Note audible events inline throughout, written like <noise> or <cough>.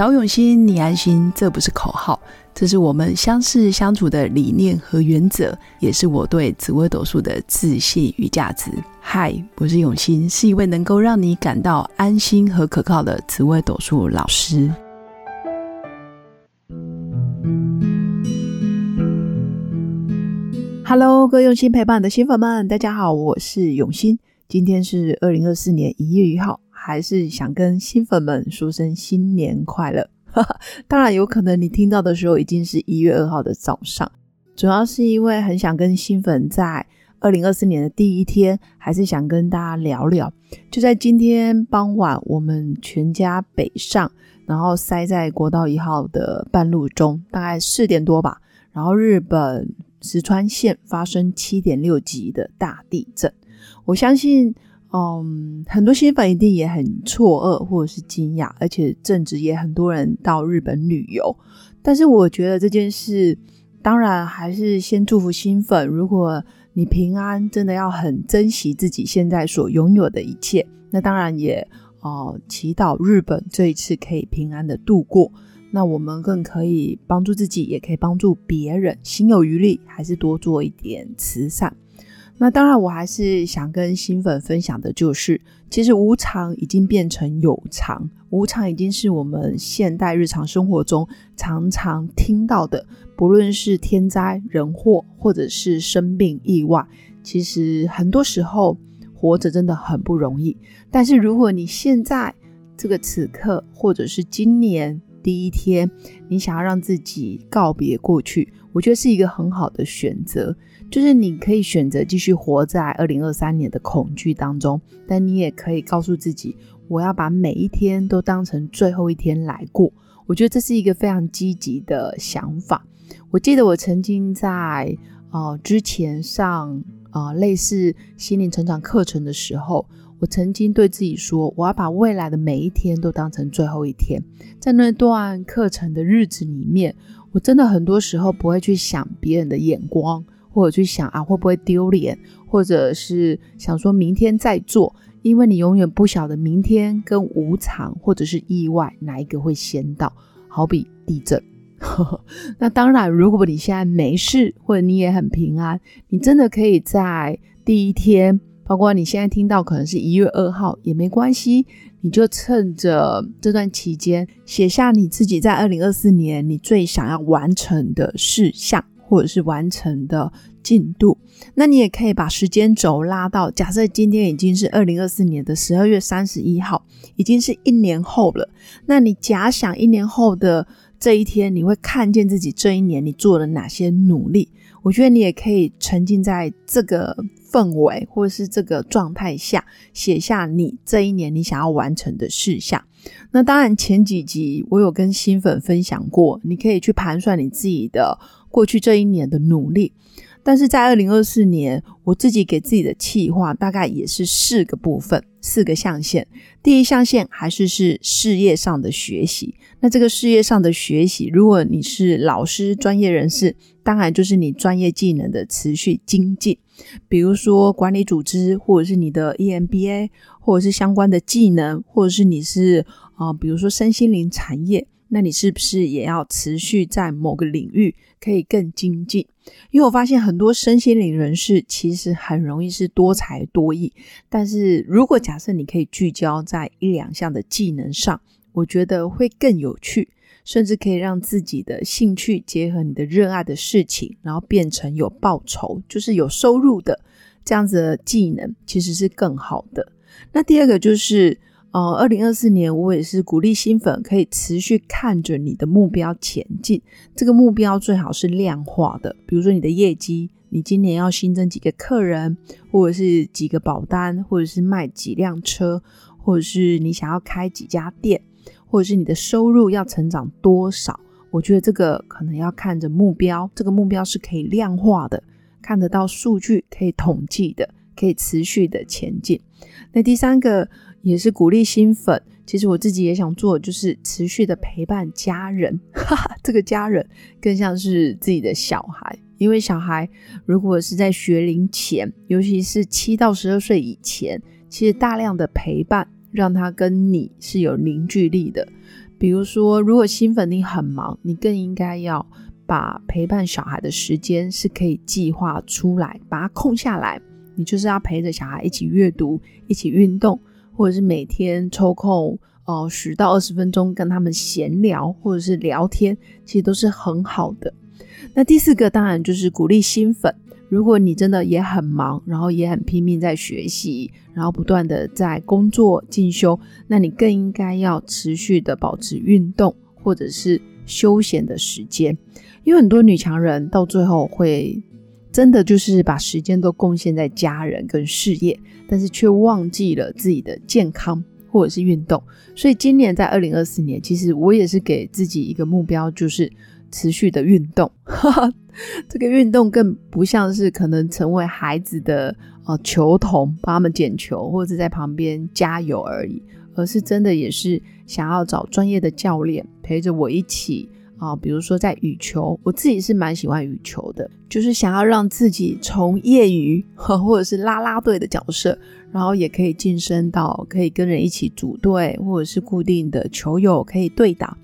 找永新，你安心，这不是口号，这是我们相识相处的理念和原则，也是我对紫微斗数的自信与价值。嗨，我是永新，是一位能够让你感到安心和可靠的紫微斗数老师。Hello，各位用心陪伴的新粉们，大家好，我是永新。今天是二零二四年一月一号，还是想跟新粉们说声新年快乐。<laughs> 当然，有可能你听到的时候已经是一月二号的早上。主要是因为很想跟新粉在二零二四年的第一天，还是想跟大家聊聊。就在今天傍晚，我们全家北上，然后塞在国道一号的半路中，大概四点多吧。然后日本。石川县发生七点六级的大地震，我相信，嗯，很多新粉一定也很错愕或者是惊讶，而且正值也很多人到日本旅游。但是我觉得这件事，当然还是先祝福新粉。如果你平安，真的要很珍惜自己现在所拥有的一切。那当然也哦，祈祷日本这一次可以平安的度过。那我们更可以帮助自己，也可以帮助别人，心有余力还是多做一点慈善。那当然，我还是想跟新粉分享的就是，其实无常已经变成有常，无常已经是我们现代日常生活中常常听到的，不论是天灾人祸，或者是生病意外，其实很多时候活着真的很不容易。但是如果你现在这个此刻，或者是今年，第一天，你想要让自己告别过去，我觉得是一个很好的选择。就是你可以选择继续活在二零二三年的恐惧当中，但你也可以告诉自己，我要把每一天都当成最后一天来过。我觉得这是一个非常积极的想法。我记得我曾经在呃之前上呃类似心灵成长课程的时候。我曾经对自己说，我要把未来的每一天都当成最后一天。在那段课程的日子里面，我真的很多时候不会去想别人的眼光，或者去想啊会不会丢脸，或者是想说明天再做，因为你永远不晓得明天跟无常或者是意外哪一个会先到。好比地震，<laughs> 那当然，如果你现在没事，或者你也很平安，你真的可以在第一天。包括你现在听到可能是一月二号也没关系，你就趁着这段期间写下你自己在二零二四年你最想要完成的事项，或者是完成的进度。那你也可以把时间轴拉到，假设今天已经是二零二四年的十二月三十一号，已经是一年后了。那你假想一年后的这一天，你会看见自己这一年你做了哪些努力？我觉得你也可以沉浸在这个。氛围或者是这个状态下，写下你这一年你想要完成的事项。那当然，前几集我有跟新粉分享过，你可以去盘算你自己的过去这一年的努力。但是在二零二四年，我自己给自己的计划大概也是四个部分，四个象限。第一象限还是是事业上的学习。那这个事业上的学习，如果你是老师、专业人士，当然就是你专业技能的持续精进。比如说管理组织，或者是你的 EMBA，或者是相关的技能，或者是你是啊，比如说身心灵产业，那你是不是也要持续在某个领域可以更精进？因为我发现很多身心灵人士其实很容易是多才多艺，但是如果假设你可以聚焦在一两项的技能上，我觉得会更有趣。甚至可以让自己的兴趣结合你的热爱的事情，然后变成有报酬，就是有收入的这样子的技能，其实是更好的。那第二个就是，呃，二零二四年我也是鼓励新粉可以持续看着你的目标前进。这个目标最好是量化的，比如说你的业绩，你今年要新增几个客人，或者是几个保单，或者是卖几辆车，或者是你想要开几家店。或者是你的收入要成长多少？我觉得这个可能要看着目标，这个目标是可以量化的，看得到数据，可以统计的，可以持续的前进。那第三个也是鼓励新粉，其实我自己也想做，就是持续的陪伴家人。哈哈，这个家人更像是自己的小孩，因为小孩如果是在学龄前，尤其是七到十二岁以前，其实大量的陪伴。让他跟你是有凝聚力的，比如说，如果新粉你很忙，你更应该要把陪伴小孩的时间是可以计划出来，把它空下来。你就是要陪着小孩一起阅读、一起运动，或者是每天抽空哦十到二十分钟跟他们闲聊或者是聊天，其实都是很好的。那第四个当然就是鼓励新粉。如果你真的也很忙，然后也很拼命在学习，然后不断的在工作进修，那你更应该要持续的保持运动或者是休闲的时间，因为很多女强人到最后会真的就是把时间都贡献在家人跟事业，但是却忘记了自己的健康或者是运动。所以今年在二零二四年，其实我也是给自己一个目标，就是持续的运动。<laughs> 这个运动更不像是可能成为孩子的呃球童，帮他们捡球或者在旁边加油而已，而是真的也是想要找专业的教练陪着我一起啊，比如说在羽球，我自己是蛮喜欢羽球的，就是想要让自己从业余 <laughs> 或者是拉拉队的角色，然后也可以晋升到可以跟人一起组队，或者是固定的球友可以对打。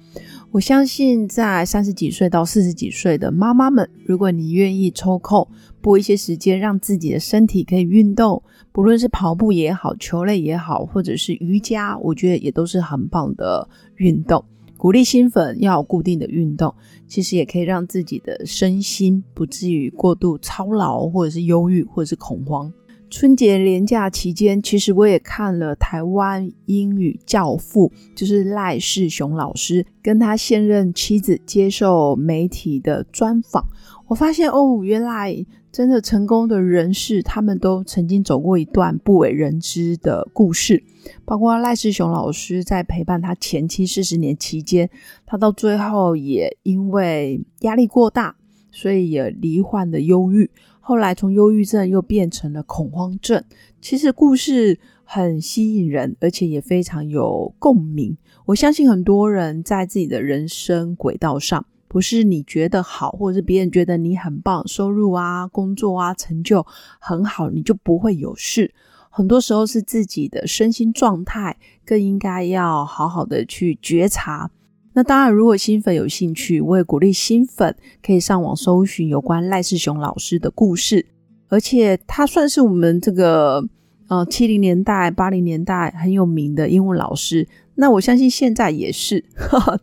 我相信，在三十几岁到四十几岁的妈妈们，如果你愿意抽空拨一些时间，让自己的身体可以运动，不论是跑步也好、球类也好，或者是瑜伽，我觉得也都是很棒的运动。鼓励新粉要固定的运动，其实也可以让自己的身心不至于过度操劳，或者是忧郁，或者是恐慌。春节连假期间，其实我也看了台湾英语教父，就是赖世雄老师跟他现任妻子接受媒体的专访。我发现哦，原来真的成功的人士，他们都曾经走过一段不为人知的故事。包括赖世雄老师在陪伴他前妻四十年期间，他到最后也因为压力过大，所以也罹患了忧郁。后来从忧郁症又变成了恐慌症，其实故事很吸引人，而且也非常有共鸣。我相信很多人在自己的人生轨道上，不是你觉得好，或者是别人觉得你很棒，收入啊、工作啊、成就很好，你就不会有事。很多时候是自己的身心状态，更应该要好好的去觉察。那当然，如果新粉有兴趣，我也鼓励新粉可以上网搜寻有关赖世雄老师的故事，而且他算是我们这个呃七零年代、八零年代很有名的英文老师。那我相信现在也是，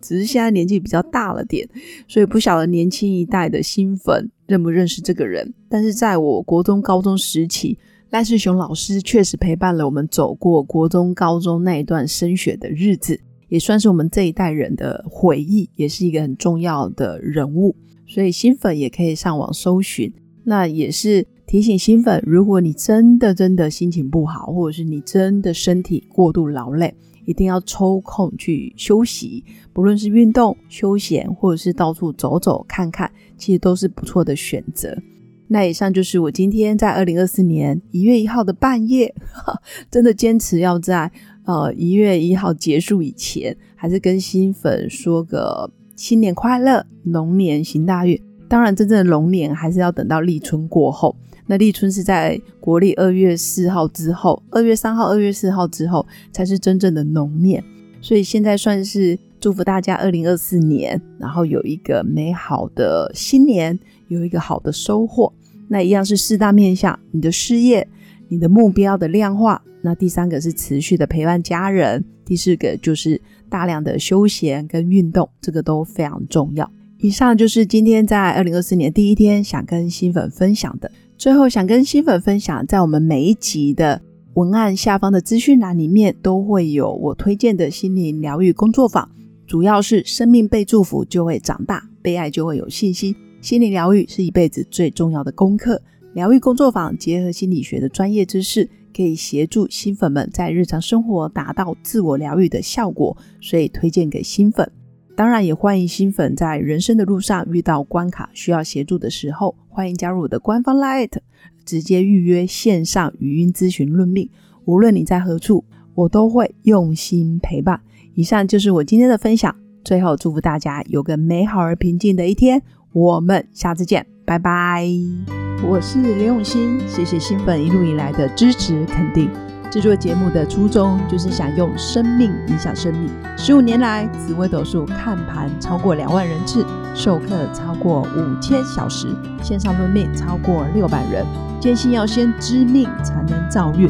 只是现在年纪比较大了点，所以不晓得年轻一代的新粉认不认识这个人。但是在我国中、高中时期，赖世雄老师确实陪伴了我们走过国中、高中那一段升学的日子。也算是我们这一代人的回忆，也是一个很重要的人物，所以新粉也可以上网搜寻。那也是提醒新粉，如果你真的真的心情不好，或者是你真的身体过度劳累，一定要抽空去休息，不论是运动、休闲，或者是到处走走看看，其实都是不错的选择。那以上就是我今天在二零二四年一月一号的半夜，<laughs> 真的坚持要在。呃，一月一号结束以前，还是跟新粉说个新年快乐，龙年行大运。当然，真正的龙年还是要等到立春过后。那立春是在国历二月四号之后，二月三号、二月四号之后才是真正的龙年。所以现在算是祝福大家二零二四年，然后有一个美好的新年，有一个好的收获。那一样是四大面向，你的事业。你的目标的量化，那第三个是持续的陪伴家人，第四个就是大量的休闲跟运动，这个都非常重要。以上就是今天在二零二四年第一天想跟新粉分享的。最后想跟新粉分享，在我们每一集的文案下方的资讯栏里面，都会有我推荐的心灵疗愈工作坊，主要是生命被祝福就会长大，被爱就会有信心。心理疗愈是一辈子最重要的功课。疗愈工作坊结合心理学的专业知识，可以协助新粉们在日常生活达到自我疗愈的效果，所以推荐给新粉。当然，也欢迎新粉在人生的路上遇到关卡需要协助的时候，欢迎加入我的官方 Light，直接预约线上语音咨询论命。无论你在何处，我都会用心陪伴。以上就是我今天的分享。最后，祝福大家有个美好而平静的一天。我们下次见，拜拜。我是刘永新，谢谢新粉一路以来的支持肯定。制作节目的初衷就是想用生命影响生命。十五年来，紫微斗数看盘超过两万人次，授课超过五千小时，线上论命超过六百人。坚信要先知命才能造运，